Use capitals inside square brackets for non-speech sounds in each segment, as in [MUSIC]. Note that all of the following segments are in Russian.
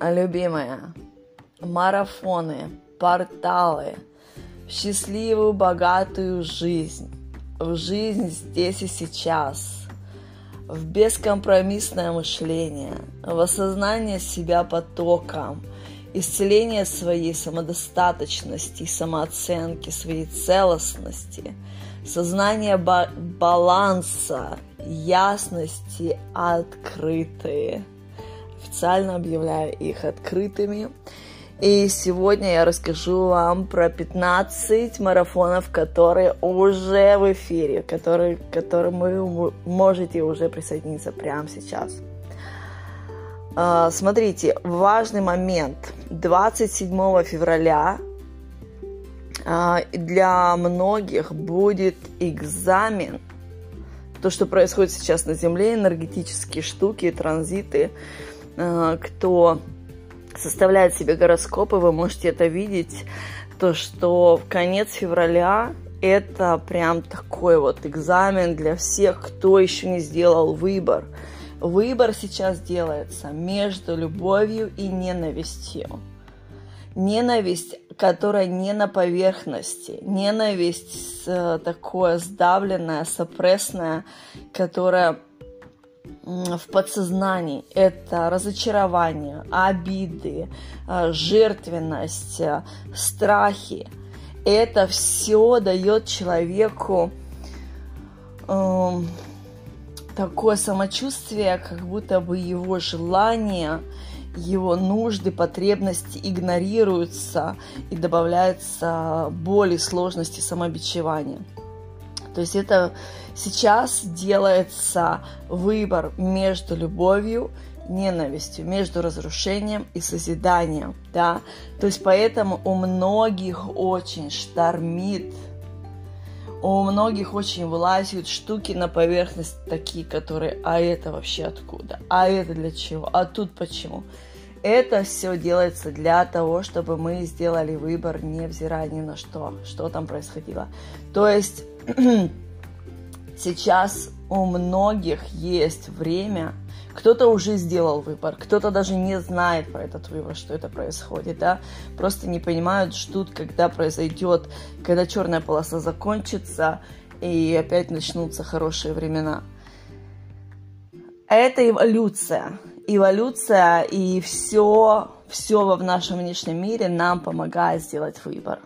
любимая, марафоны, порталы, счастливую, богатую жизнь, в жизнь здесь и сейчас, в бескомпромиссное мышление, в осознание себя потоком, исцеление своей самодостаточности, самооценки, своей целостности, сознание ба- баланса, ясности открытые – официально объявляю их открытыми. И сегодня я расскажу вам про 15 марафонов, которые уже в эфире, которые, к которым вы можете уже присоединиться прямо сейчас. А, смотрите, важный момент. 27 февраля а, для многих будет экзамен. То, что происходит сейчас на Земле, энергетические штуки, транзиты – кто составляет себе гороскопы, вы можете это видеть, то что в конец февраля это прям такой вот экзамен для всех, кто еще не сделал выбор. Выбор сейчас делается между любовью и ненавистью. Ненависть, которая не на поверхности, ненависть э, такое сдавленная, сопрессная, которая в подсознании это разочарование, обиды, э, жертвенность, э, страхи. Это все дает человеку э, такое самочувствие, как будто бы его желания, его нужды, потребности игнорируются и добавляется боли, сложности, самобичевания. То есть это сейчас делается выбор между любовью, ненавистью, между разрушением и созиданием, да. То есть поэтому у многих очень штормит, у многих очень вылазят штуки на поверхность такие, которые, а это вообще откуда, а это для чего, а тут почему. Это все делается для того, чтобы мы сделали выбор, невзирая ни на что, что там происходило. То есть [CLEARS THROAT] сейчас у многих есть время, кто-то уже сделал выбор, кто-то даже не знает про этот выбор, что это происходит, да, просто не понимают, ждут, когда произойдет, когда черная полоса закончится и опять начнутся хорошие времена. Это эволюция. Эволюция и все, все в нашем внешнем мире нам помогает сделать выбор.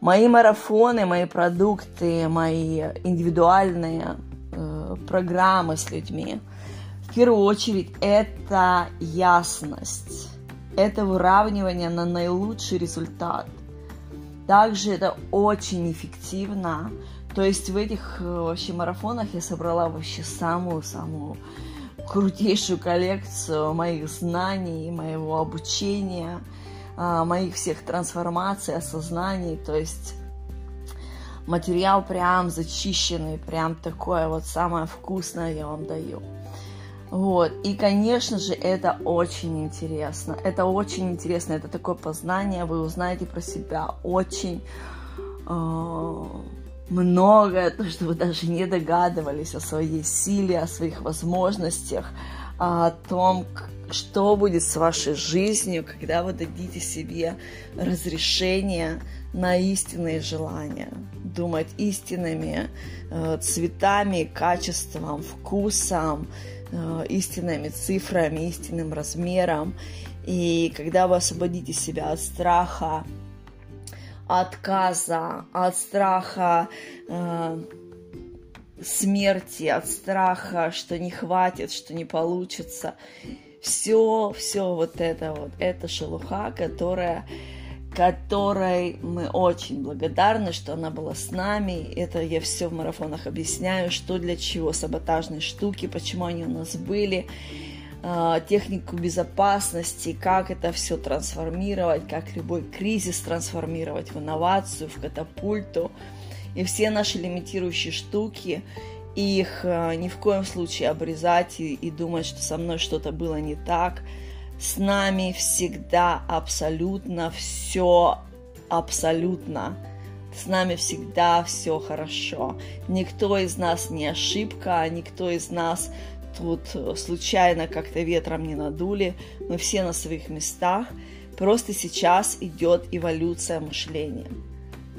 Мои марафоны, мои продукты, мои индивидуальные э, программы с людьми, в первую очередь, это ясность, это выравнивание на наилучший результат. Также это очень эффективно. То есть в этих э, вообще марафонах я собрала вообще самую-самую крутейшую коллекцию моих знаний, моего обучения – моих всех трансформаций, осознаний, то есть материал прям зачищенный, прям такое вот самое вкусное я вам даю. Вот. И, конечно же, это очень интересно. Это очень интересно. Это такое познание. Вы узнаете про себя очень э, многое, то, что вы даже не догадывались о своей силе, о своих возможностях, о том, что будет с вашей жизнью, когда вы дадите себе разрешение на истинные желания, думать истинными э, цветами, качеством, вкусом, э, истинными цифрами, истинным размером. И когда вы освободите себя от страха, отказа, от страха э, смерти, от страха, что не хватит, что не получится. Все, все вот это вот, это шелуха, которая которой мы очень благодарны, что она была с нами. Это я все в марафонах объясняю, что для чего саботажные штуки, почему они у нас были, а, технику безопасности, как это все трансформировать, как любой кризис трансформировать в инновацию, в катапульту. И все наши лимитирующие штуки, их э, ни в коем случае обрезать и, и думать, что со мной что-то было не так. С нами всегда абсолютно все абсолютно. С нами всегда все хорошо. Никто из нас не ошибка, никто из нас тут случайно как-то ветром не надули, мы все на своих местах, просто сейчас идет эволюция мышления.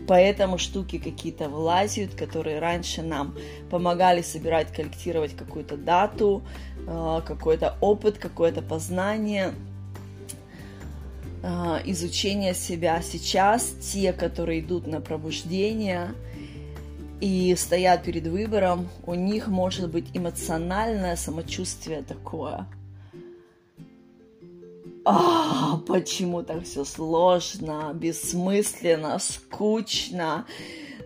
Поэтому штуки какие-то вылазят, которые раньше нам помогали собирать, коллектировать какую-то дату, э, какой-то опыт, какое-то познание, э, изучение себя. Сейчас те, которые идут на пробуждение и стоят перед выбором, у них может быть эмоциональное самочувствие такое – а, почему так все сложно, бессмысленно, скучно,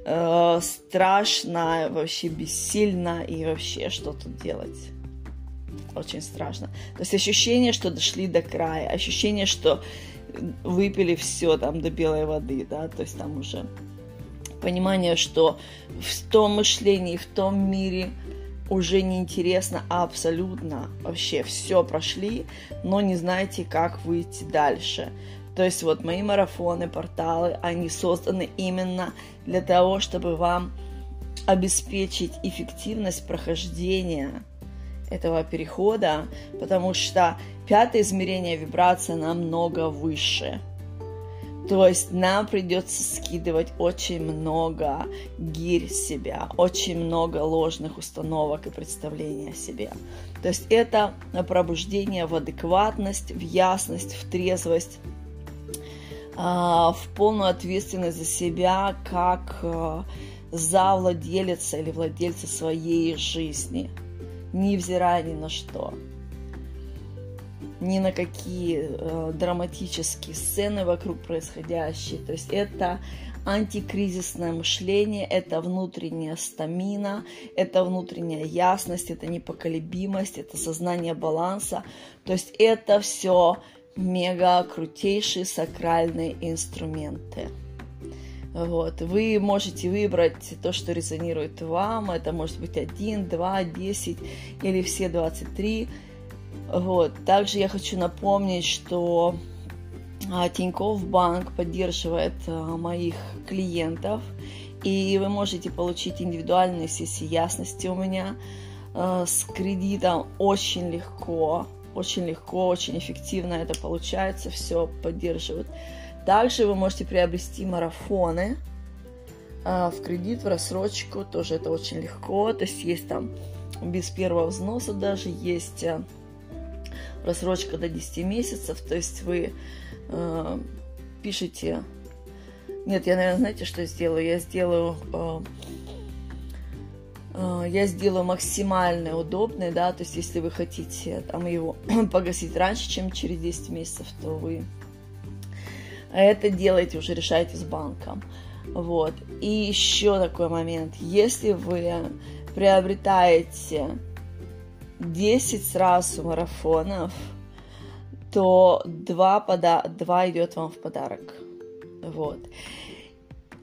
э, страшно, вообще бессильно и вообще что тут делать? Очень страшно. То есть ощущение, что дошли до края, ощущение, что выпили все там до белой воды, да, то есть там уже понимание, что в том мышлении, в том мире уже не интересно абсолютно вообще все прошли, но не знаете, как выйти дальше. То есть вот мои марафоны, порталы, они созданы именно для того, чтобы вам обеспечить эффективность прохождения этого перехода, потому что пятое измерение вибрация намного выше – то есть нам придется скидывать очень много гирь себя, очень много ложных установок и представлений о себе. То есть это пробуждение в адекватность, в ясность, в трезвость, а, в полную ответственность за себя, как а, за владелица или владельца своей жизни, невзирая ни на что ни на какие э, драматические сцены вокруг происходящие. То есть это антикризисное мышление, это внутренняя стамина, это внутренняя ясность, это непоколебимость, это сознание баланса. То есть это все мега крутейшие сакральные инструменты. Вот. Вы можете выбрать то, что резонирует вам. Это может быть 1, 2, 10 или все 23. Вот. Также я хочу напомнить, что а, Тинькофф Банк поддерживает а, моих клиентов, и вы можете получить индивидуальные сессии ясности у меня а, с кредитом очень легко, очень легко, очень эффективно это получается, все поддерживают. Также вы можете приобрести марафоны в кредит, в рассрочку, тоже это очень легко, то есть есть там без первого взноса даже, есть рассрочка до 10 месяцев, то есть вы э, пишете... Нет, я, наверное, знаете, что сделаю? Я сделаю... Э, э, я сделаю максимально удобный, да, то есть если вы хотите там его [CLEARS THROAT] погасить раньше, чем через 10 месяцев, то вы это делаете, уже решаете с банком. Вот. И еще такой момент. Если вы приобретаете 10 сразу марафонов, то 2, пода 2 идет вам в подарок. Вот.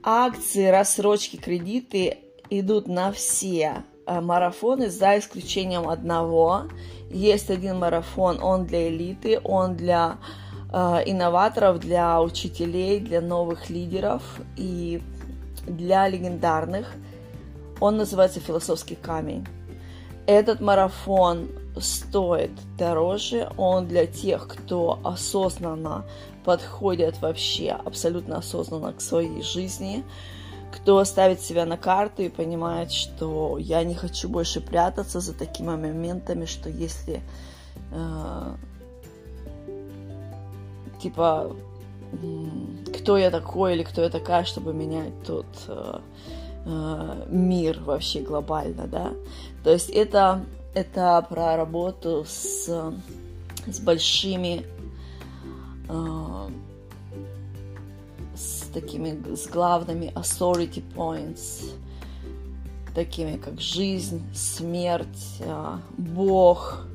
Акции, рассрочки, кредиты идут на все э, марафоны, за исключением одного. Есть один марафон, он для элиты, он для э, инноваторов, для учителей, для новых лидеров и для легендарных. Он называется «Философский камень». Этот марафон стоит дороже, он для тех, кто осознанно подходит вообще абсолютно осознанно к своей жизни, кто ставит себя на карту и понимает, что я не хочу больше прятаться за такими моментами, что если э, типа кто я такой или кто я такая, чтобы менять тут э, э, мир вообще глобально, да. То есть это, это про работу с, с большими, э, с такими, с главными authority points, такими как жизнь, смерть, э, Бог,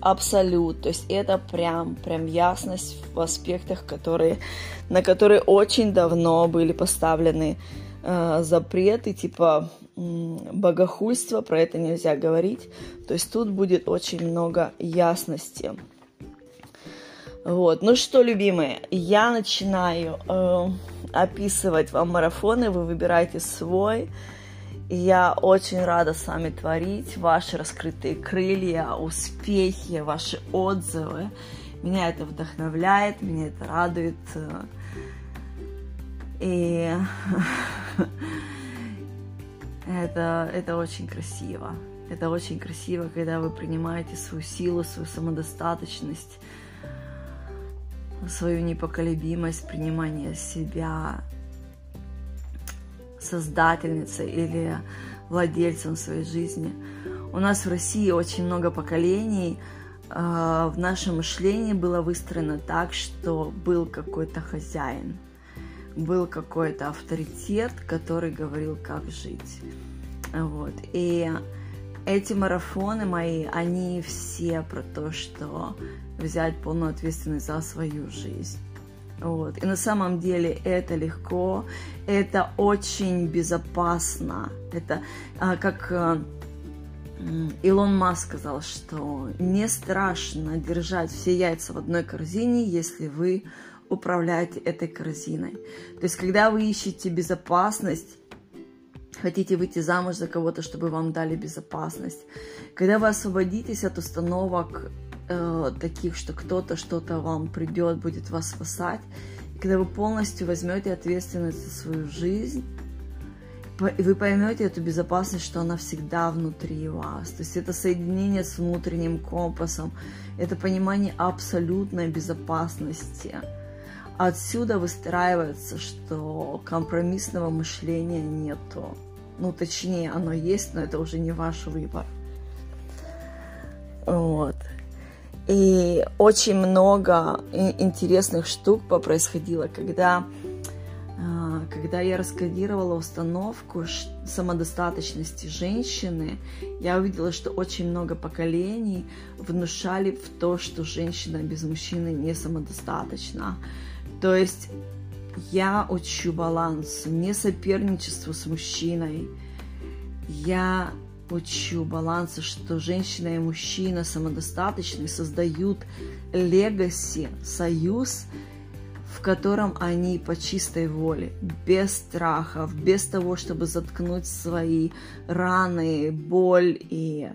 абсолют. То есть это прям, прям ясность в аспектах, которые, на которые очень давно были поставлены э, запреты, типа богохульство, про это нельзя говорить. То есть тут будет очень много ясности. Вот. Ну что, любимые, я начинаю э, описывать вам марафоны, вы выбираете свой. Я очень рада с вами творить ваши раскрытые крылья, успехи, ваши отзывы. Меня это вдохновляет, меня это радует. И [LAUGHS] это, это очень красиво. Это очень красиво, когда вы принимаете свою силу, свою самодостаточность, свою непоколебимость, принимание себя создательницей или владельцем своей жизни. У нас в России очень много поколений. А, в нашем мышлении было выстроено так, что был какой-то хозяин, был какой-то авторитет, который говорил, как жить. Вот. И эти марафоны мои, они все про то, что взять полную ответственность за свою жизнь. Вот. И на самом деле это легко, это очень безопасно. Это а, как а, Илон Маск сказал, что не страшно держать все яйца в одной корзине, если вы управляете этой корзиной. То есть, когда вы ищете безопасность, хотите выйти замуж за кого-то, чтобы вам дали безопасность, когда вы освободитесь от установок э, таких, что кто-то что-то вам придет, будет вас спасать. И когда вы полностью возьмете ответственность за свою жизнь, и вы поймете эту безопасность, что она всегда внутри вас. То есть это соединение с внутренним компасом, это понимание абсолютной безопасности. Отсюда выстраивается, что компромиссного мышления нету. Ну, точнее, оно есть, но это уже не ваш выбор. Вот. И очень много интересных штук происходило, когда, а, когда я раскодировала установку самодостаточности женщины, я увидела, что очень много поколений внушали в то, что женщина без мужчины не самодостаточна. То есть я учу балансу, не соперничеству с мужчиной. Я учу баланса, что женщина и мужчина самодостаточны, создают легаси, союз, в котором они по чистой воле, без страхов, без того, чтобы заткнуть свои раны, боль и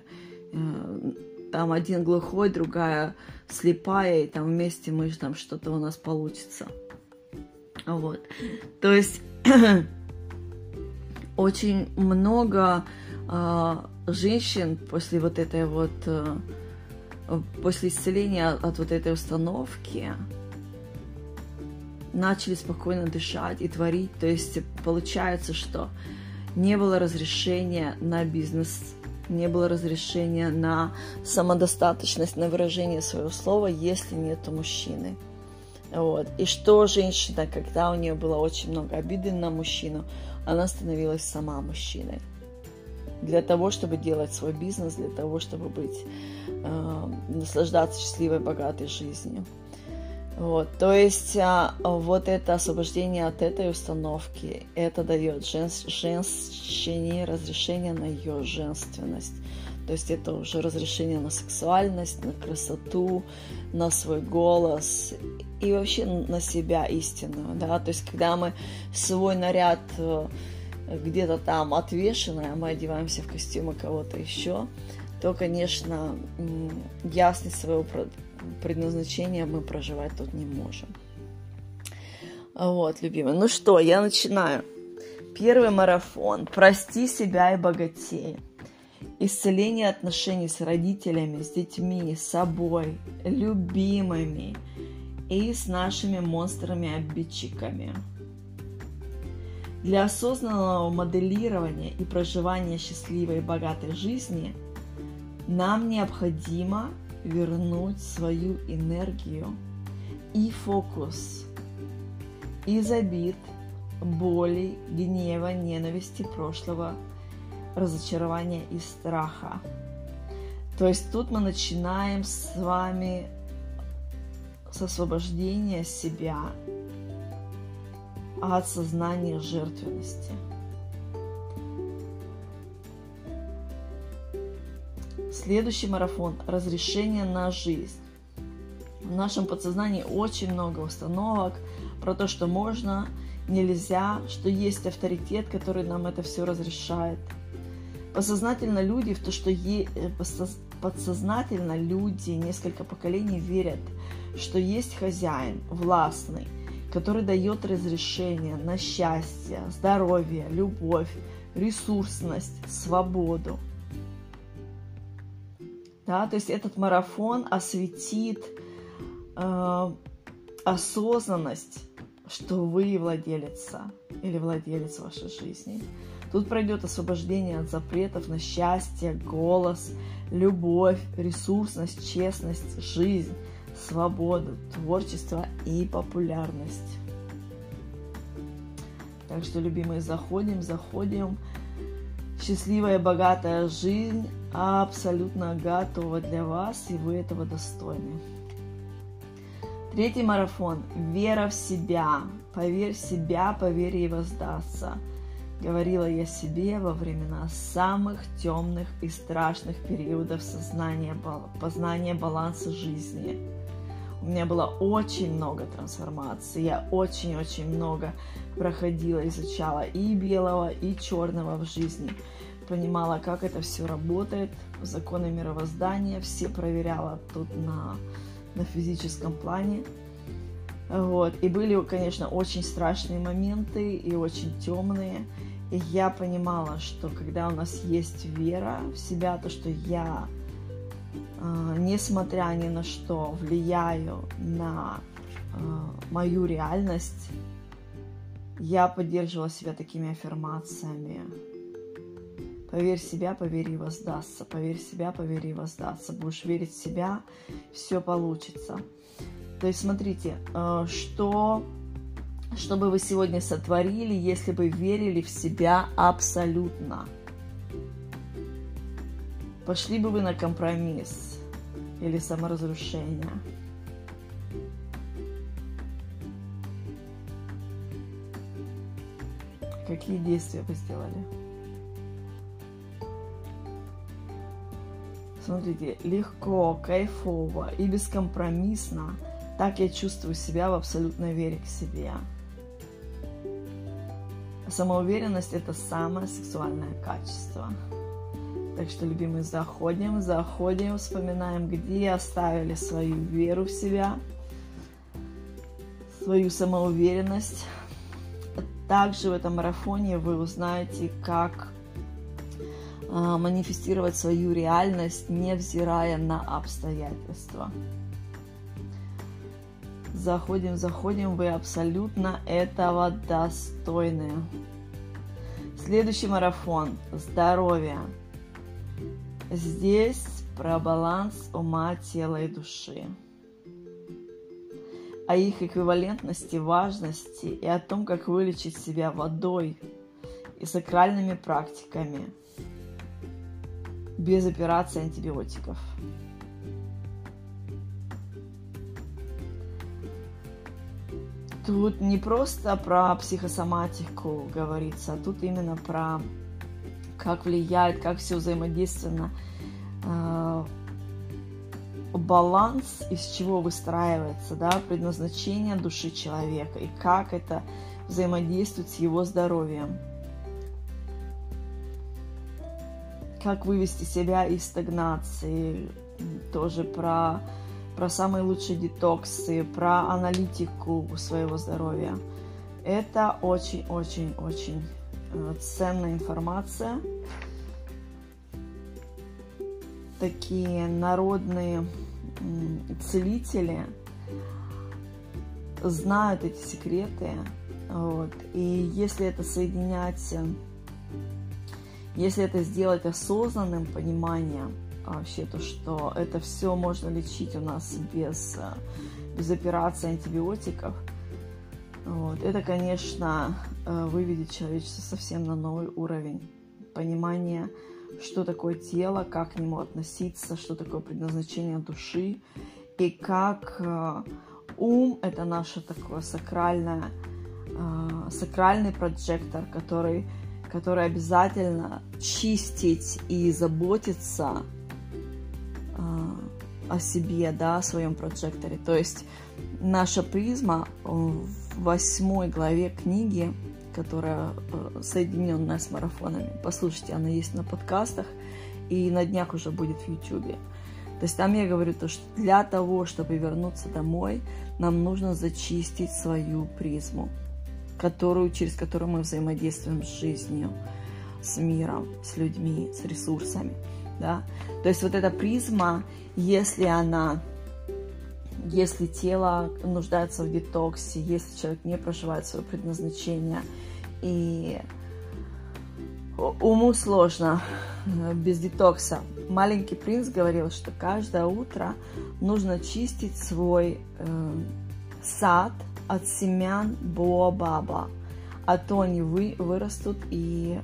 э, там один глухой, другая слепая, и там вместе мы там что-то у нас получится. Вот. То есть [CLEARS THROAT] очень много э, женщин после вот этой вот, э, после исцеления от вот этой установки начали спокойно дышать и творить. То есть получается, что не было разрешения на бизнес, не было разрешения на самодостаточность, на выражение своего слова, если нет мужчины. Вот. И что женщина, когда у нее было очень много обиды на мужчину, она становилась сама мужчиной. Для того, чтобы делать свой бизнес, для того, чтобы быть, э, наслаждаться счастливой, богатой жизнью. Вот, то есть а, вот это освобождение от этой установки, это дает женщине разрешение на ее женственность. То есть это уже разрешение на сексуальность, на красоту, на свой голос и вообще на себя истинную, да, то есть когда мы свой наряд э, где-то там отвешенный, а мы одеваемся в костюмы кого-то еще, то, конечно, ясность своего предназначения мы проживать тут не можем. Вот, любимый. Ну что, я начинаю. Первый марафон. Прости себя и богатей исцеление отношений с родителями, с детьми, с собой, любимыми и с нашими монстрами-обидчиками. Для осознанного моделирования и проживания счастливой и богатой жизни нам необходимо вернуть свою энергию и фокус из обид, боли, гнева, ненависти прошлого разочарования и страха. То есть тут мы начинаем с вами с освобождения себя от сознания жертвенности. Следующий марафон – разрешение на жизнь. В нашем подсознании очень много установок про то, что можно, нельзя, что есть авторитет, который нам это все разрешает – Подсознательно люди в то, что е... Э, подсознательно люди несколько поколений верят, что есть хозяин властный, который дает разрешение на счастье, здоровье, любовь, ресурсность, свободу. Да, то есть этот марафон осветит э, осознанность, что вы владелица или владелец вашей жизни. Тут пройдет освобождение от запретов на счастье, голос, любовь, ресурсность, честность, жизнь, свободу, творчество и популярность. Так что, любимые, заходим, заходим. Счастливая, богатая жизнь абсолютно готова для вас, и вы этого достойны. Третий марафон. Вера в себя. Поверь в себя, поверь и воздастся. Говорила я себе во времена самых темных и страшных периодов сознания, познания баланса жизни. У меня было очень много трансформаций, я очень-очень много проходила, изучала и белого, и черного в жизни. Понимала, как это все работает, законы мировоздания, все проверяла тут на, на физическом плане. Вот. И были, конечно, очень страшные моменты и очень темные. И я понимала, что когда у нас есть вера в себя, то, что я, э, несмотря ни на что, влияю на э, мою реальность, я поддерживала себя такими аффирмациями. Поверь себя, поверь и воздастся. Поверь себя, поверь и воздастся. Будешь верить в себя, все получится. То есть смотрите, э, что, что бы вы сегодня сотворили, если бы верили в себя абсолютно? Пошли бы вы на компромисс или саморазрушение? Какие действия вы сделали? Смотрите, легко, кайфово и бескомпромиссно – так я чувствую себя в абсолютной вере к себе. Самоуверенность – это самое сексуальное качество. Так что, любимые, заходим, заходим, вспоминаем, где оставили свою веру в себя, свою самоуверенность. Также в этом марафоне вы узнаете, как а, манифестировать свою реальность, невзирая на обстоятельства. Заходим, заходим, вы абсолютно этого достойны. Следующий марафон – здоровье. Здесь про баланс ума, тела и души. О их эквивалентности, важности и о том, как вылечить себя водой и сакральными практиками без операции антибиотиков. Тут не просто про психосоматику говорится, а тут именно про как влияет, как все взаимодейственно, э, баланс, из чего выстраивается, да, предназначение души человека и как это взаимодействует с его здоровьем. Как вывести себя из стагнации, тоже про про самые лучшие детоксы, про аналитику своего здоровья. Это очень-очень-очень э, ценная информация. Такие народные целители знают эти секреты. Вот. И если это соединять, если это сделать осознанным пониманием, а, вообще то, что это все можно лечить у нас без, а, без операции антибиотиков. Вот. Это, конечно, а, выведет человечество совсем на новый уровень понимания, что такое тело, как к нему относиться, что такое предназначение души, и как ум – это наше такое сакральное, сакральный прожектор, который, который обязательно чистить и заботиться о себе, да, о своем прожекторе. То есть наша призма в восьмой главе книги которая э, соединенная с марафонами. Послушайте, она есть на подкастах и на днях уже будет в YouTube. То есть там я говорю то, что для того, чтобы вернуться домой, нам нужно зачистить свою призму, которую, через которую мы взаимодействуем с жизнью, с миром, с людьми, с ресурсами. Да? То есть вот эта призма, если она если тело нуждается в детоксе, если человек не проживает свое предназначение, и уму сложно э, без детокса. Маленький принц говорил, что каждое утро нужно чистить свой э, сад от семян Боабаба, а то они вы, вырастут и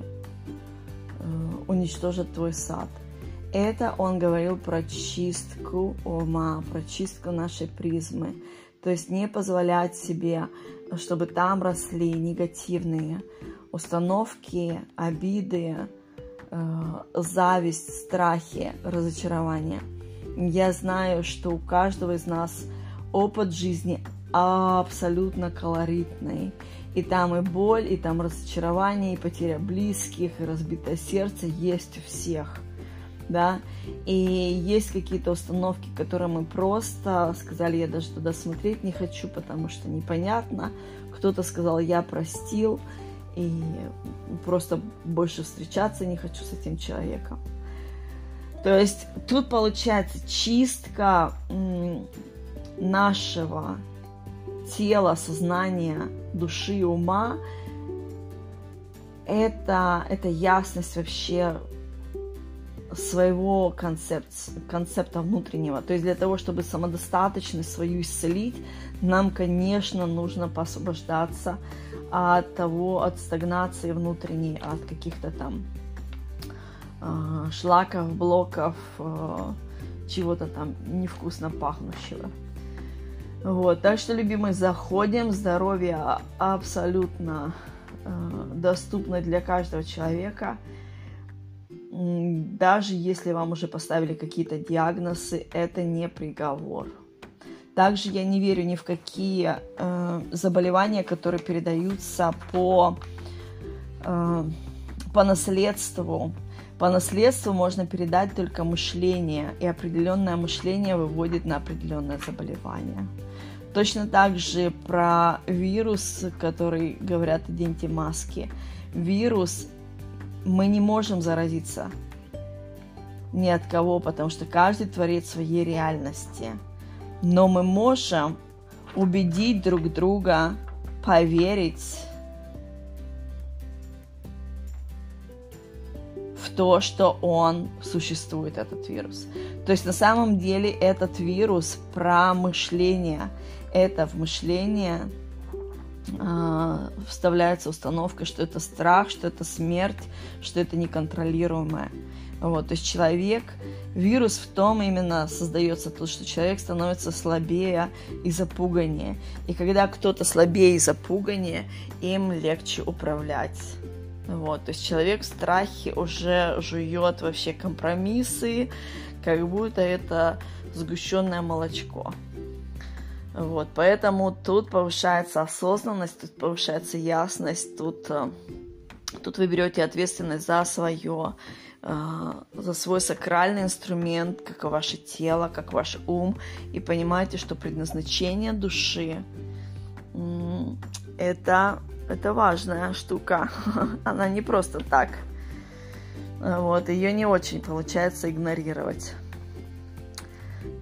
э, уничтожат твой сад. Это он говорил про чистку ума, про чистку нашей призмы. То есть не позволять себе, чтобы там росли негативные установки, обиды, э, зависть, страхи, разочарования. Я знаю, что у каждого из нас опыт жизни абсолютно колоритный. И там и боль, и там разочарование, и потеря близких, и разбитое сердце есть у всех – да, и есть какие-то установки, которые мы просто сказали, я даже туда смотреть не хочу, потому что непонятно. Кто-то сказал, я простил, и просто больше встречаться не хочу с этим человеком. То есть тут получается чистка нашего тела, сознания, души, ума. Это, это ясность вообще своего концепт, концепта внутреннего. То есть для того, чтобы самодостаточность свою исцелить, нам, конечно, нужно посвобождаться от того, от стагнации внутренней, от каких-то там э, шлаков, блоков, э, чего-то там невкусно пахнущего. Вот, так что, любимые, заходим. Здоровье абсолютно э, доступно для каждого человека даже если вам уже поставили какие-то диагнозы, это не приговор. Также я не верю ни в какие э, заболевания, которые передаются по, э, по наследству. По наследству можно передать только мышление, и определенное мышление выводит на определенное заболевание. Точно так же про вирус, который говорят, оденьте маски. Вирус мы не можем заразиться ни от кого, потому что каждый творит своей реальности. Но мы можем убедить друг друга поверить в то, что он существует, этот вирус. То есть на самом деле этот вирус про мышление. Это в мышление вставляется установка, что это страх, что это смерть, что это неконтролируемое. Вот, то есть человек, вирус в том именно создается то, что человек становится слабее и запуганнее. И когда кто-то слабее и запуганнее, им легче управлять. Вот, то есть человек в страхе уже жует вообще компромиссы, как будто это сгущенное молочко. Вот, поэтому тут повышается осознанность, тут повышается ясность, тут, э, тут вы берете ответственность за свое, э, за свой сакральный инструмент, как ваше тело, как ваш ум, и понимаете, что предназначение души это, это важная штука. [LAUGHS] Она не просто так. Вот, ее не очень получается игнорировать.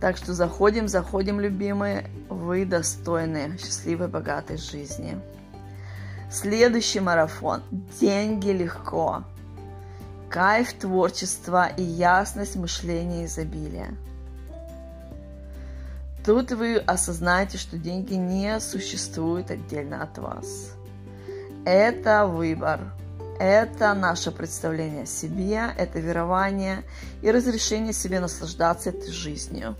Так что заходим, заходим, любимые. Вы достойны счастливой, богатой жизни. Следующий марафон. Деньги легко. Кайф творчества и ясность мышления изобилия. Тут вы осознаете, что деньги не существуют отдельно от вас. Это выбор. Это наше представление о себе, это верование и разрешение себе наслаждаться этой жизнью.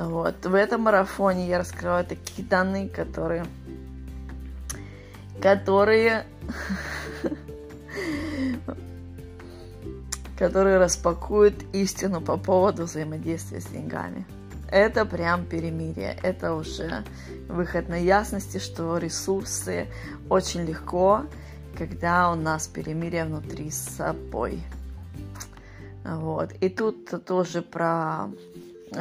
Вот. В этом марафоне я раскрываю такие данные, которые... Которые... которые распакуют истину по поводу взаимодействия с деньгами. это прям перемирие. Это уже выход на ясности, что ресурсы очень легко, когда у нас перемирие внутри с собой. Вот. И тут тоже про,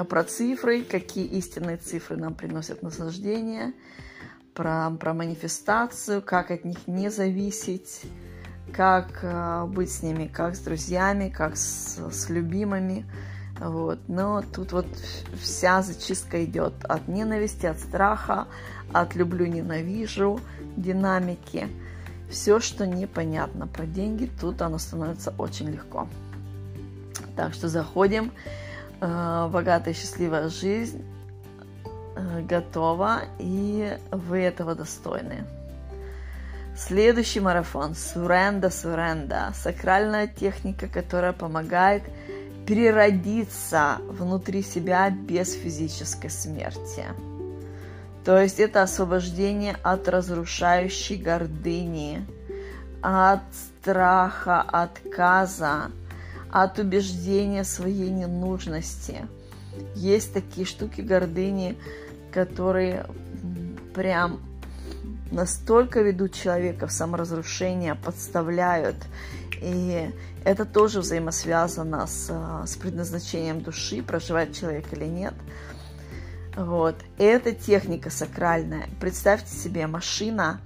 про цифры, какие истинные цифры нам приносят наслаждение, про, про манифестацию, как от них не зависеть, как э, быть с ними, как с друзьями, как с, с любимыми. Вот. Но тут вот вся зачистка идет от ненависти, от страха, от люблю-ненавижу динамики. Все, что непонятно про деньги, тут оно становится очень легко. Так что заходим. Э, богатая счастливая жизнь э, готова, и вы этого достойны. Следующий марафон Суренда Суренда. Сакральная техника, которая помогает переродиться внутри себя без физической смерти. То есть это освобождение от разрушающей гордыни, от страха, отказа, от убеждения своей ненужности. Есть такие штуки гордыни, которые прям настолько ведут человека в саморазрушение, подставляют. И это тоже взаимосвязано с, с предназначением души, проживает человек или нет. Вот. Это техника сакральная. Представьте себе машина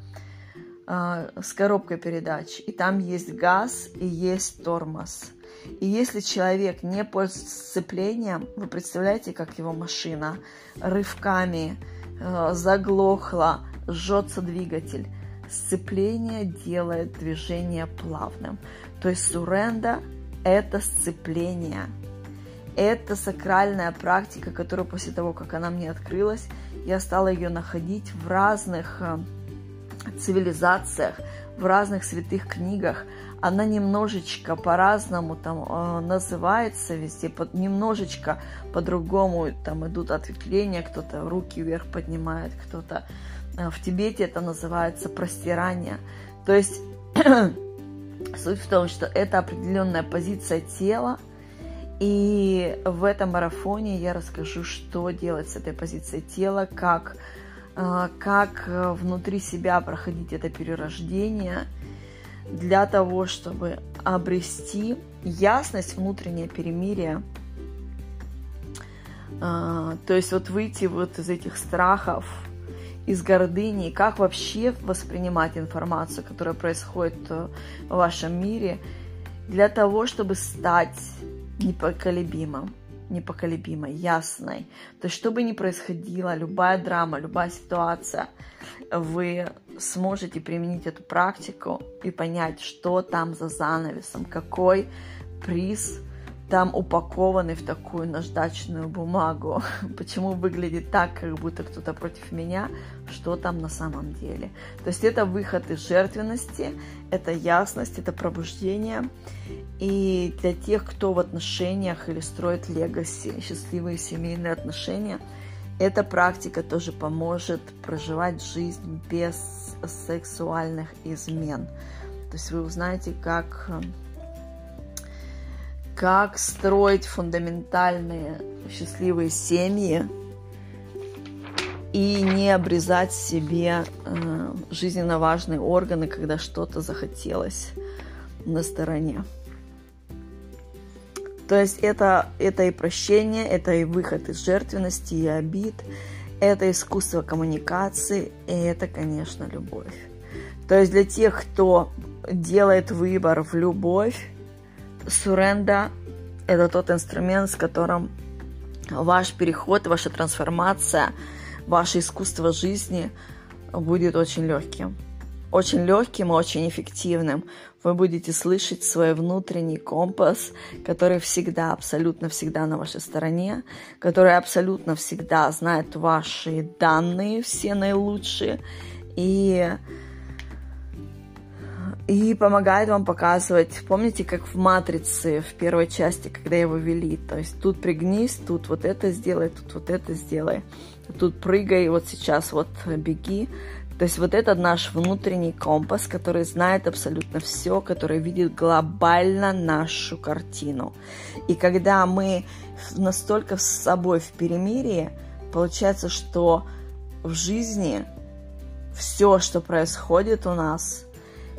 э, с коробкой передач, и там есть газ и есть тормоз. И если человек не пользуется сцеплением, вы представляете, как его машина рывками э, заглохла, жжется двигатель. Сцепление делает движение плавным. То есть суренда – это сцепление – это сакральная практика, которая после того, как она мне открылась, я стала ее находить в разных э, цивилизациях, в разных святых книгах. Она немножечко по-разному там э, называется везде, под, немножечко по-другому там идут ответвления, кто-то руки вверх поднимает, кто-то э, в Тибете это называется простирание. То есть [CLEARS THROAT] суть в том, что это определенная позиция тела – и в этом марафоне я расскажу, что делать с этой позицией тела, как, а, как внутри себя проходить это перерождение для того, чтобы обрести ясность, внутреннее перемирие. А, то есть вот выйти вот из этих страхов, из гордыни, как вообще воспринимать информацию, которая происходит в вашем мире, для того, чтобы стать непоколебимым, непоколебимой, ясной. То есть, что бы ни происходило, любая драма, любая ситуация, вы сможете применить эту практику и понять, что там за занавесом, какой приз – там упакованы в такую наждачную бумагу. [LAUGHS] Почему выглядит так, как будто кто-то против меня, что там на самом деле. То есть это выход из жертвенности, это ясность, это пробуждение. И для тех, кто в отношениях или строит легаси, счастливые семейные отношения, эта практика тоже поможет проживать жизнь без сексуальных измен. То есть вы узнаете, как как строить фундаментальные счастливые семьи и не обрезать себе э, жизненно важные органы, когда что-то захотелось на стороне. То есть это, это и прощение, это и выход из жертвенности и обид, это искусство коммуникации, и это, конечно, любовь. То есть для тех, кто делает выбор в любовь, Суренда – это тот инструмент, с которым ваш переход, ваша трансформация, ваше искусство жизни будет очень легким. Очень легким и очень эффективным. Вы будете слышать свой внутренний компас, который всегда, абсолютно всегда на вашей стороне, который абсолютно всегда знает ваши данные, все наилучшие, и и помогает вам показывать, помните, как в «Матрице» в первой части, когда его вели, то есть тут пригнись, тут вот это сделай, тут вот это сделай, тут прыгай, вот сейчас вот беги, То есть вот этот наш внутренний компас, который знает абсолютно все, который видит глобально нашу картину. И когда мы настолько с собой в перемирии, получается, что в жизни все, что происходит у нас,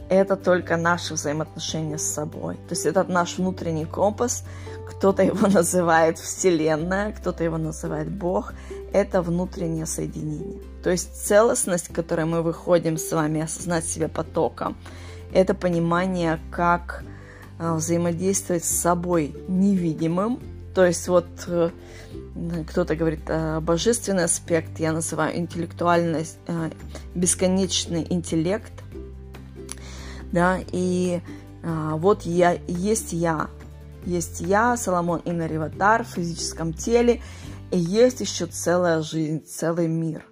это только наши взаимоотношения с собой. То есть это наш внутренний компас, кто-то его [LAUGHS] называет Вселенная, кто-то его называет Бог. Это внутреннее соединение. То есть целостность, к которой мы выходим с вами, осознать себя потоком, это понимание, как а, взаимодействовать с собой невидимым. То есть вот э, кто-то говорит э, божественный аспект, я называю интеллектуальность, э, бесконечный интеллект, да, и вот я, есть я, есть я, Соломон Инариватар в физическом теле, и есть еще целая жизнь, целый мир.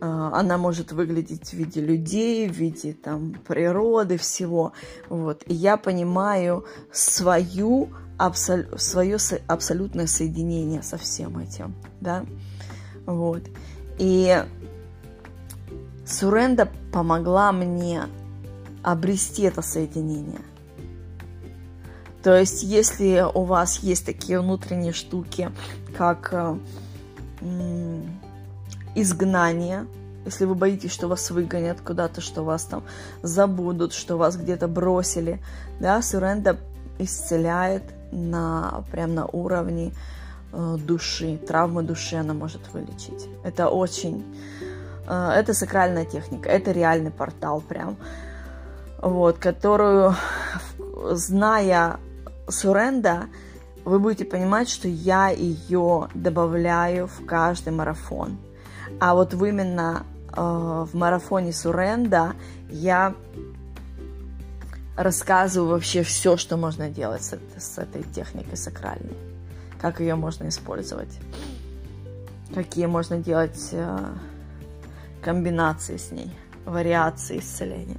А, она может выглядеть в виде людей, в виде там природы, всего. Вот. И я понимаю свою, абсол, свое абсолютное соединение со всем этим. Да? Вот. И Суренда помогла мне обрести это соединение. То есть, если у вас есть такие внутренние штуки, как э, изгнание, если вы боитесь, что вас выгонят куда-то, что вас там забудут, что вас где-то бросили, да, Суренда исцеляет на, прям на уровне э, души, травмы души она может вылечить. Это очень, э, это сакральная техника, это реальный портал прям, вот, которую, зная Суренда, вы будете понимать, что я ее добавляю в каждый марафон. А вот в именно э, в марафоне Суренда я рассказываю вообще все, что можно делать с, с этой техникой сакральной. Как ее можно использовать. Какие можно делать э, комбинации с ней, вариации исцеления.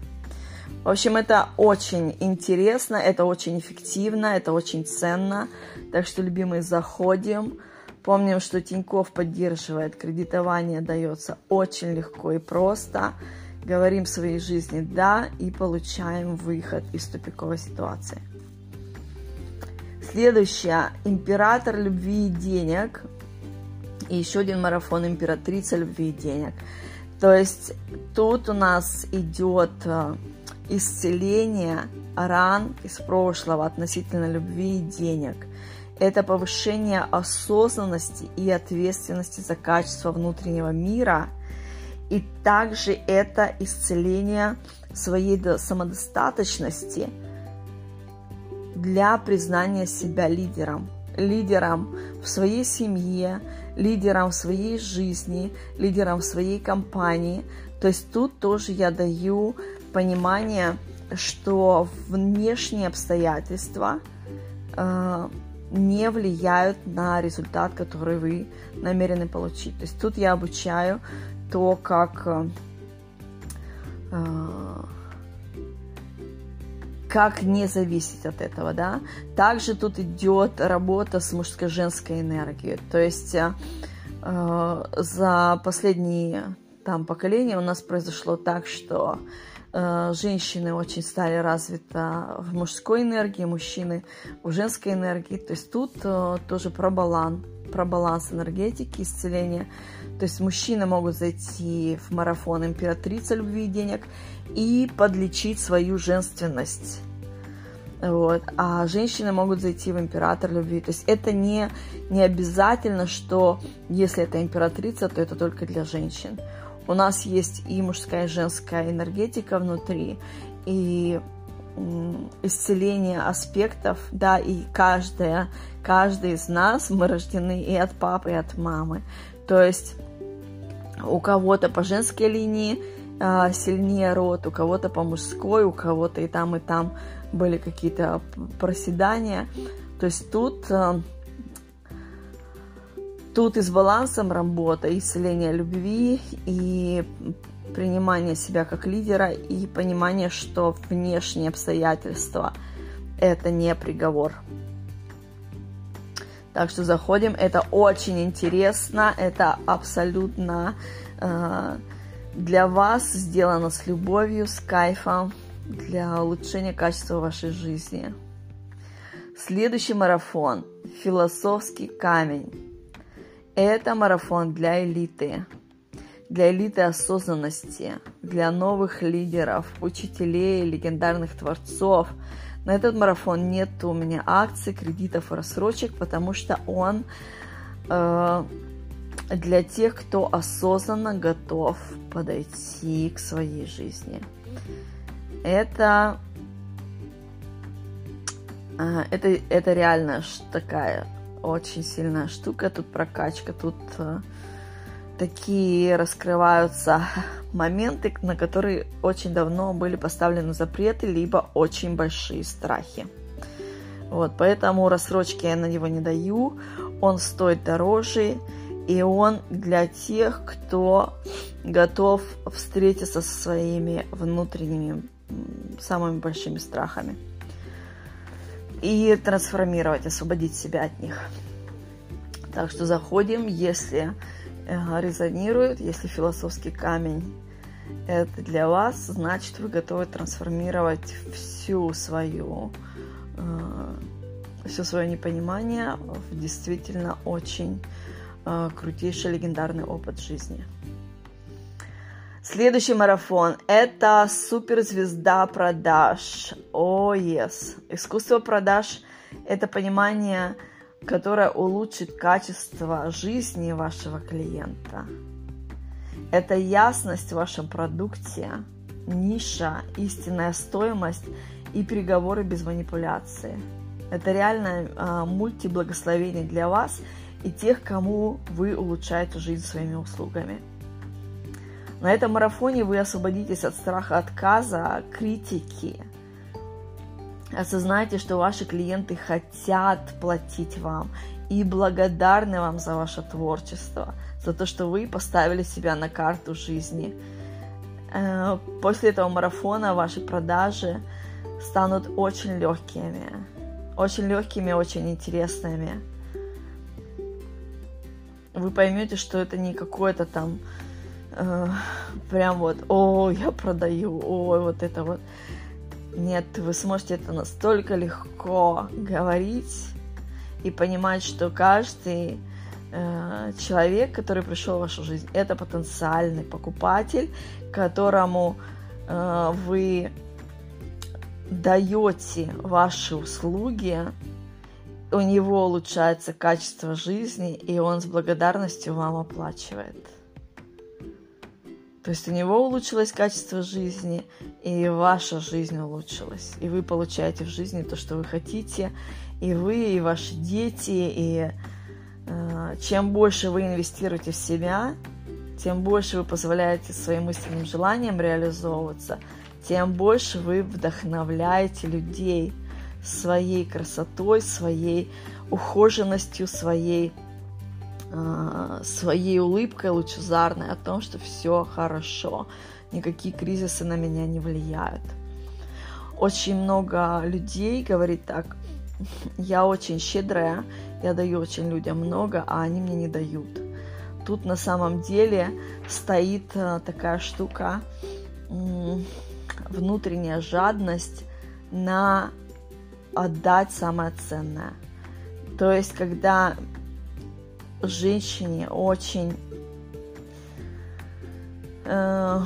В общем, это очень интересно, это очень эффективно, это очень ценно. Так что, любимые, заходим. Помним, что Тиньков поддерживает, кредитование дается очень легко и просто. Говорим своей жизни «да» и получаем выход из тупиковой ситуации. Следующее. Император любви и денег. И еще один марафон императрица любви и денег. То есть тут у нас идет э, исцеление ран из прошлого относительно любви и денег – это повышение осознанности и ответственности за качество внутреннего мира, и также это исцеление своей самодостаточности для признания себя лидером. Лидером в своей семье, лидером в своей жизни, лидером в своей компании. То есть тут тоже я даю понимание, что внешние обстоятельства э, не влияют на результат, который вы намерены получить. То есть тут я обучаю то, как, э, э, как не зависеть от этого, да. Также тут идет работа с мужско-женской энергией. То есть э, за последние там поколения у нас произошло так, что Э, женщины очень стали развиты в мужской энергии, мужчины в женской энергии. То есть тут э, тоже про баланс, про баланс энергетики, исцеления. То есть мужчины могут зайти в марафон императрица любви и денег и подлечить свою женственность. Вот. А женщины могут зайти в император любви. То есть это не, не обязательно, что если это императрица, то это только для женщин у нас есть и мужская, и женская энергетика внутри, и исцеление аспектов, да, и каждая, каждый из нас, мы рождены и от папы, и от мамы. То есть у кого-то по женской линии а, сильнее род, у кого-то по мужской, у кого-то и там, и там были какие-то проседания. То есть тут а, Тут и с балансом работа, исцеление любви, и принимание себя как лидера, и понимание, что внешние обстоятельства – это не приговор. Так что заходим, это очень интересно, это абсолютно э, для вас сделано с любовью, с кайфом, для улучшения качества вашей жизни. Следующий марафон – философский камень. Это марафон для элиты, для элиты осознанности, для новых лидеров, учителей, легендарных творцов. На этот марафон нет у меня акций, кредитов и рассрочек, потому что он э, для тех, кто осознанно готов подойти к своей жизни. Это, э, это, это реально такая очень сильная штука. Тут прокачка, тут э, такие раскрываются [LAUGHS] моменты, на которые очень давно были поставлены запреты, либо очень большие страхи. Вот, поэтому рассрочки я на него не даю. Он стоит дороже, и он для тех, кто готов встретиться со своими внутренними самыми большими страхами и трансформировать, освободить себя от них. Так что заходим, если э, резонирует, если философский камень это для вас, значит вы готовы трансформировать всю свою э, все свое непонимание в действительно очень э, крутейший легендарный опыт жизни. Следующий марафон – это суперзвезда продаж. О, oh, yes. Искусство продаж – это понимание, которое улучшит качество жизни вашего клиента. Это ясность в вашем продукте, ниша, истинная стоимость и переговоры без манипуляции. Это реально э, мультиблагословение для вас и тех, кому вы улучшаете жизнь своими услугами. На этом марафоне вы освободитесь от страха отказа, критики. Осознайте, что ваши клиенты хотят платить вам и благодарны вам за ваше творчество, за то, что вы поставили себя на карту жизни. Э, после этого марафона ваши продажи станут очень легкими, очень легкими, очень интересными. Вы поймете, что это не какое-то там э, прям вот, о, я продаю, ой, вот это вот. Нет, вы сможете это настолько легко говорить и понимать, что каждый э, человек, который пришел в вашу жизнь, это потенциальный покупатель, которому э, вы даете ваши услуги, у него улучшается качество жизни, и он с благодарностью вам оплачивает. То есть у него улучшилось качество жизни, и ваша жизнь улучшилась. И вы получаете в жизни то, что вы хотите, и вы, и ваши дети, и э, чем больше вы инвестируете в себя, тем больше вы позволяете своим истинным желаниям реализовываться, тем больше вы вдохновляете людей своей красотой, своей ухоженностью, своей своей улыбкой лучезарной о том, что все хорошо, никакие кризисы на меня не влияют. Очень много людей говорит так, я очень щедрая, я даю очень людям много, а они мне не дают. Тут на самом деле стоит а, такая штука, внутренняя жадность на отдать самое ценное. То есть, когда женщине очень э,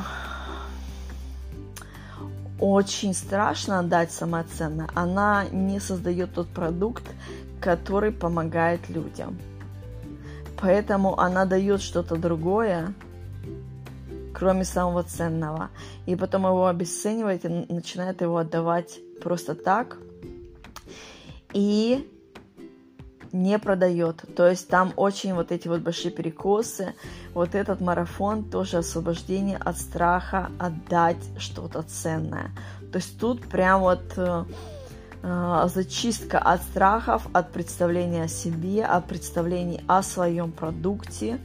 очень страшно отдать самоценно. Она не создает тот продукт, который помогает людям. Поэтому она дает что-то другое, кроме самого ценного. И потом его обесценивает и начинает его отдавать просто так. И не продает. То есть там очень вот эти вот большие перекосы. Вот этот марафон тоже освобождение от страха отдать что-то ценное. То есть тут прям вот э, э, зачистка от страхов, от представления о себе, от представлений о своем продукте,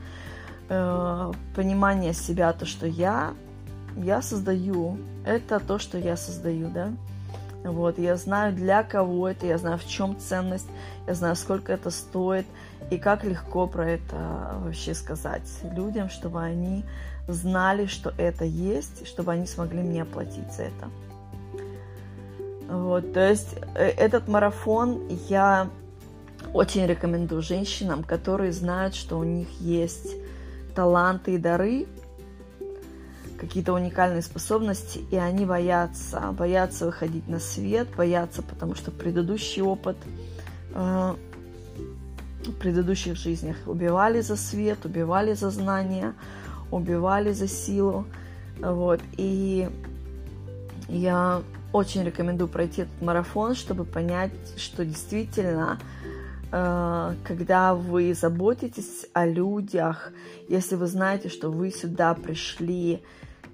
э, понимание себя, то, что я, я создаю. Это то, что я создаю, да. Вот, я знаю, для кого это, я знаю, в чем ценность, я знаю, сколько это стоит и как легко про это вообще сказать людям, чтобы они знали, что это есть, чтобы они смогли мне оплатить за это. Вот, то есть э, этот марафон я очень рекомендую женщинам, которые знают, что у них есть таланты и дары, какие-то уникальные способности, и они боятся, боятся выходить на свет, боятся, потому что предыдущий опыт э, в предыдущих жизнях убивали за свет, убивали за знания, убивали за силу, вот, и я очень рекомендую пройти этот марафон, чтобы понять, что действительно Э, когда вы заботитесь о людях, если вы знаете, что вы сюда пришли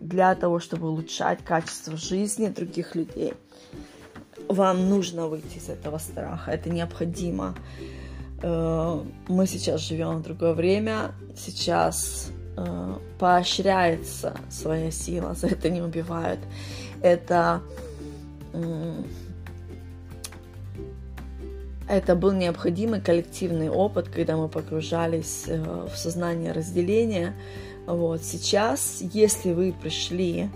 для того, чтобы улучшать качество жизни других людей, вам нужно выйти из этого страха, это необходимо. Э, мы сейчас живем в другое время, сейчас э, поощряется своя сила, за это не убивают. Это это был необходимый коллективный опыт, когда мы погружались э, в сознание разделения. Вот. Сейчас, если вы пришли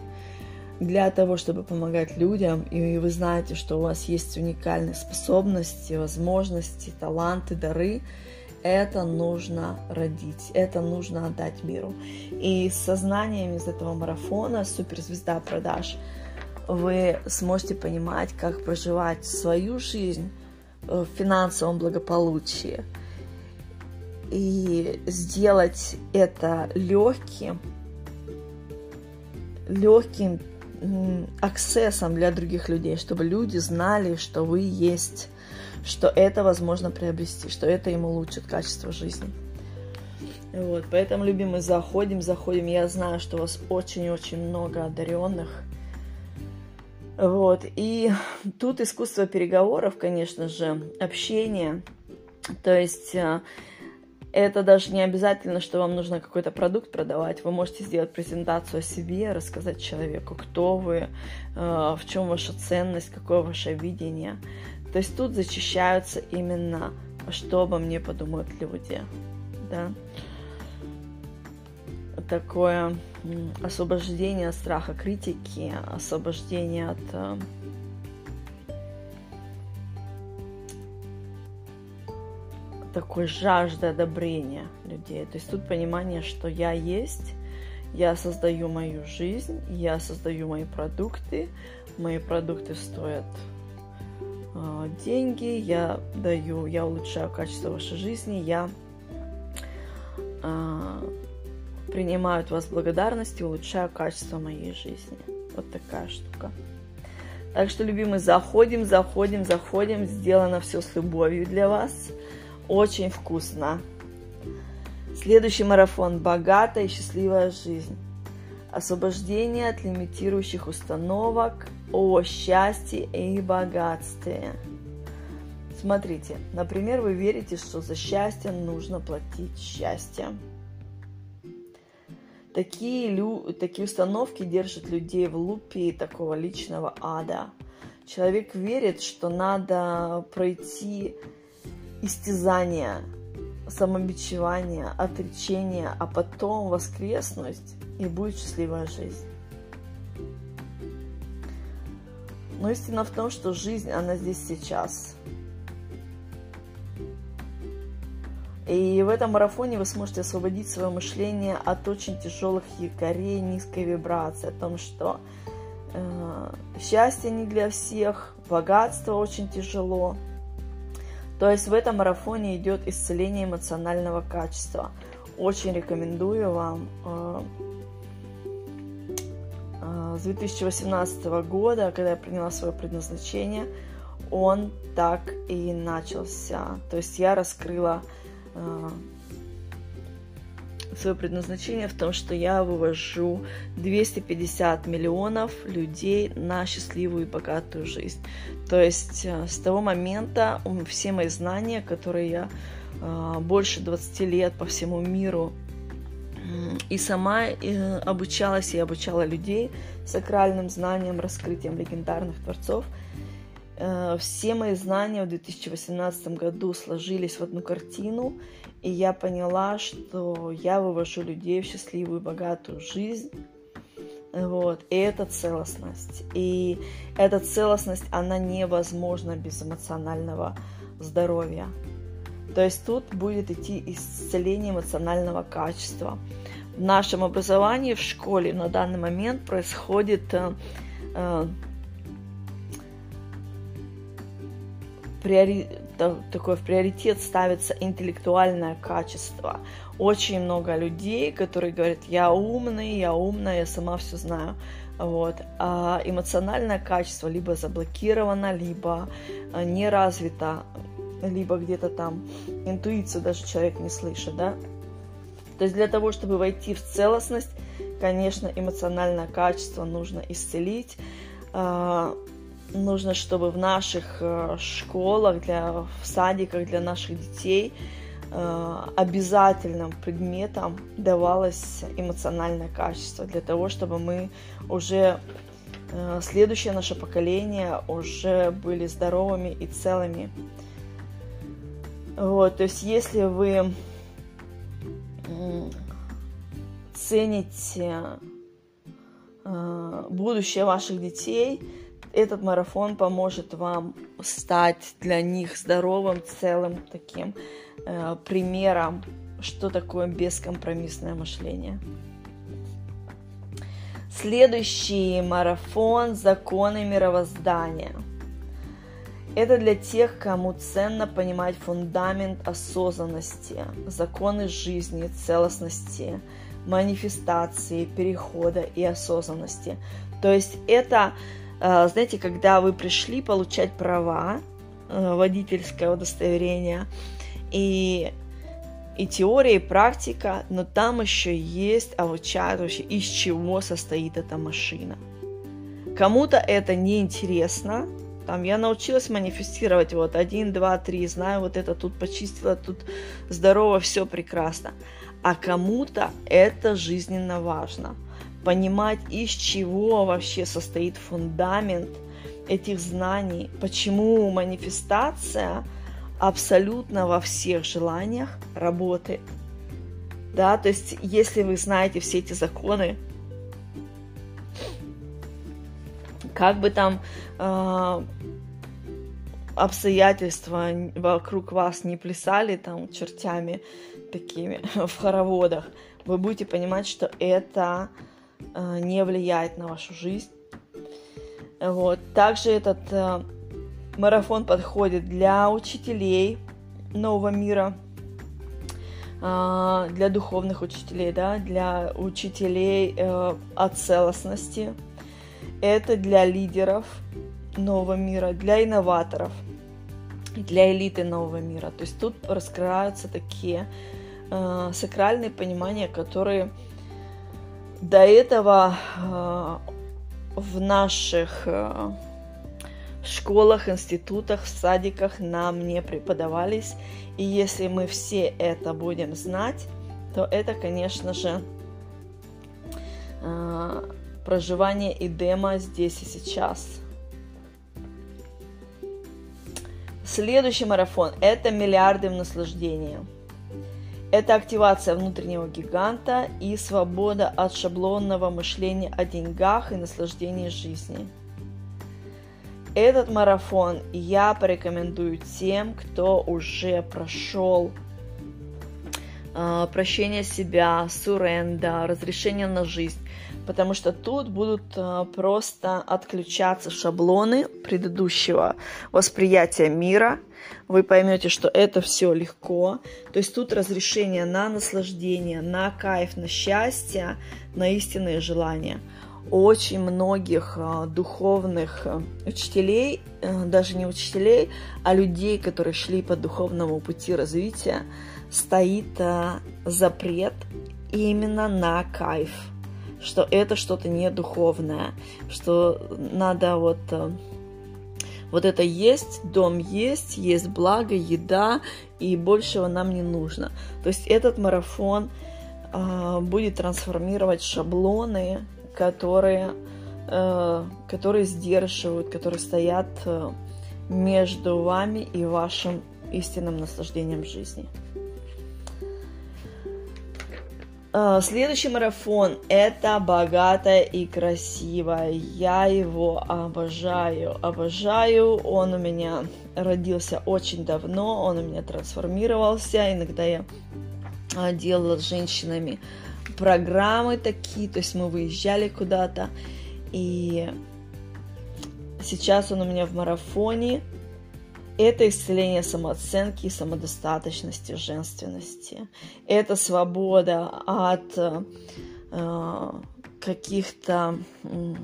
для того, чтобы помогать людям, и вы знаете, что у вас есть уникальные способности, возможности, таланты, дары, это нужно родить, это нужно отдать миру. И с сознанием из этого марафона «Суперзвезда продаж» вы сможете понимать, как проживать свою жизнь Э, в финансовом благополучии. И сделать это легким, легким аксессом для других людей, чтобы люди знали, что вы есть, что это возможно приобрести, что это им улучшит качество жизни. Вот, поэтому, любимые, заходим, заходим. Я знаю, что у вас очень-очень много одаренных – вот. И тут искусство переговоров, конечно же, общение. То есть э, это даже не обязательно, что вам нужно какой-то продукт продавать. Вы можете сделать презентацию о себе, рассказать человеку, кто вы, э, в чем ваша ценность, какое ваше видение. То есть тут зачищаются именно, что обо мне подумают люди. Да? Такое освобождение от страха критики, освобождение от такой жажды одобрения людей. То есть тут понимание, что я есть, я создаю мою жизнь, я создаю мои продукты, мои продукты стоят э, деньги, я даю, я улучшаю качество вашей жизни, я э, принимают вас благодарность и улучшаю качество моей жизни. Вот такая штука. Так что, любимые, заходим, заходим, заходим. Сделано все с любовью для вас. Очень вкусно. Следующий марафон «Богатая и счастливая жизнь». Освобождение от лимитирующих установок о счастье и богатстве. Смотрите, например, вы верите, что за счастье нужно платить счастьем. Такие, лю... такие установки держат людей в лупе такого личного ада. Человек верит, что надо пройти истязание, самобичевание, отречение, а потом воскреснуть, и будет счастливая жизнь. Но истина в том, что жизнь, она здесь сейчас – И в этом марафоне вы сможете освободить свое мышление от очень тяжелых якорей, низкой вибрации, о том, что э, счастье не для всех, богатство очень тяжело. То есть в этом марафоне идет исцеление эмоционального качества. Очень рекомендую вам. Э, э, с 2018 года, когда я приняла свое предназначение, он так и начался. То есть я раскрыла а, свое предназначение в том, что я вывожу 250 миллионов людей на счастливую и богатую жизнь. То есть а, с того момента все мои знания, которые я а, больше 20 лет по всему миру и сама э, обучалась и обучала людей сакральным знаниям, раскрытием легендарных творцов. Э, все мои знания в 2018 году сложились в одну картину, и я поняла, что я вывожу людей в счастливую, богатую жизнь. Вот, и это целостность. И эта целостность, она невозможна без эмоционального здоровья. То есть тут будет идти исцеление эмоционального качества. В нашем образовании в школе на данный момент происходит э, э, приори... такое в приоритет ставится интеллектуальное качество. Очень много людей, которые говорят, я умный, я умная, я сама все знаю. Вот. А эмоциональное качество либо заблокировано, либо э, не развито, либо где-то там интуицию даже человек не слышит, да. То есть для того, чтобы войти в целостность, конечно, эмоциональное качество нужно исцелить. Нужно, чтобы в наших э, школах, для, в садиках для наших детей э, обязательным предметом давалось эмоциональное качество для того, чтобы мы уже э, следующее наше поколение уже были здоровыми и целыми. Вот, то есть если вы цените будущее ваших детей, этот марафон поможет вам стать для них здоровым, целым таким э, примером, что такое бескомпромиссное мышление. Следующий марафон «Законы мировоздания». Это для тех, кому ценно понимать фундамент осознанности, законы жизни, целостности, манифестации, перехода и осознанности. То есть это знаете, когда вы пришли получать права, э, водительское удостоверение, и, и теория, и практика, но там еще есть обучают вообще, из чего состоит эта машина. Кому-то это не интересно, там я научилась манифестировать вот один, два, три, знаю, вот это тут почистила, тут здорово, все прекрасно. А кому-то это жизненно важно – понимать, из чего вообще состоит фундамент этих знаний, почему манифестация абсолютно во всех желаниях работает. Да, то есть, если вы знаете все эти законы, как бы там э, обстоятельства вокруг вас не плясали там чертями такими [LAUGHS] в хороводах, вы будете понимать, что это Э, не влияет на вашу жизнь. Вот. Также этот э, марафон подходит для учителей нового мира, э, для духовных учителей, да, для учителей э, о целостности. Это для лидеров нового мира, для инноваторов, для элиты нового мира. То есть тут раскрываются такие э, сакральные понимания, которые до этого э, в наших э, школах, институтах, садиках нам не преподавались. И если мы все это будем знать, то это, конечно же, э, проживание Эдема здесь и сейчас. Следующий марафон – это миллиарды в наслаждении – это активация внутреннего гиганта и свобода от шаблонного мышления о деньгах и наслаждении жизни. Этот марафон я порекомендую тем, кто уже прошел э, прощение себя, суренда, разрешение на жизнь, потому что тут будут э, просто отключаться шаблоны предыдущего восприятия мира – вы поймете, что это все легко. То есть тут разрешение на наслаждение, на кайф, на счастье, на истинные желания. Очень многих э, духовных э, учителей, даже не учителей, а людей, которые шли по духовному пути развития, стоит запрет именно на кайф, что это что-то не духовное, что надо вот вот это есть, дом есть, есть благо, еда, и большего нам не нужно. То есть этот марафон э, будет трансформировать шаблоны, которые, э, которые сдерживают, которые стоят э, между вами и вашим истинным наслаждением жизни. Следующий марафон – это «Богатая и красивая». Я его обожаю, обожаю. Он у меня родился очень давно, он у меня трансформировался. Иногда я а, делала с женщинами программы такие, то есть мы выезжали куда-то, и сейчас он у меня в марафоне. Это исцеление самооценки и самодостаточности, женственности. Это свобода от э, каких-то э,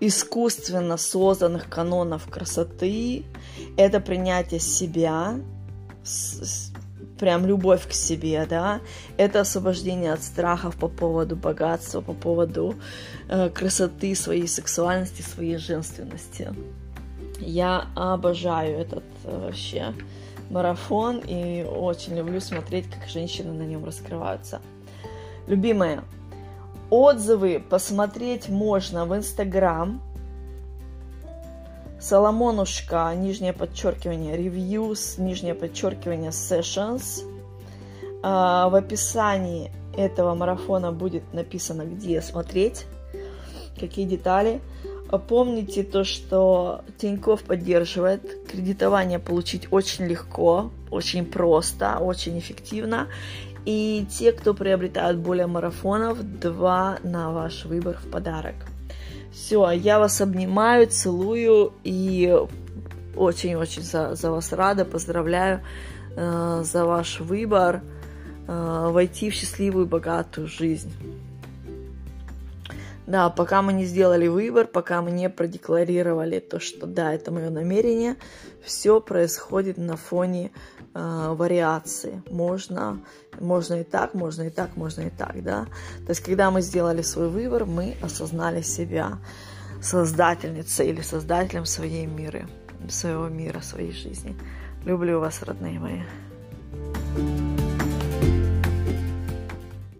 искусственно созданных канонов красоты. Это принятие себя, с, прям любовь к себе, да, это освобождение от страхов по поводу богатства, по поводу э, красоты, своей сексуальности, своей женственности. Я обожаю этот э, вообще марафон и очень люблю смотреть, как женщины на нем раскрываются. Любимые, отзывы посмотреть можно в Инстаграм, Соломонушка, нижнее подчеркивание, reviews, нижнее подчеркивание, sessions. А, в описании этого марафона будет написано, где смотреть, какие детали. Помните то, что Тиньков поддерживает. Кредитование получить очень легко, очень просто, очень эффективно. И те, кто приобретают более марафонов, два на ваш выбор в подарок. Все, я вас обнимаю, целую и очень-очень за, за вас рада, поздравляю э, за ваш выбор э, войти в счастливую, богатую жизнь. Да, пока мы не сделали выбор, пока мы не продекларировали то, что да, это мое намерение, все происходит на фоне э, вариации. Можно, можно и так, можно и так, можно и так, да. То есть, когда мы сделали свой выбор, мы осознали себя создательницей или создателем своей мира, своего мира, своей жизни. Люблю вас, родные мои. thank you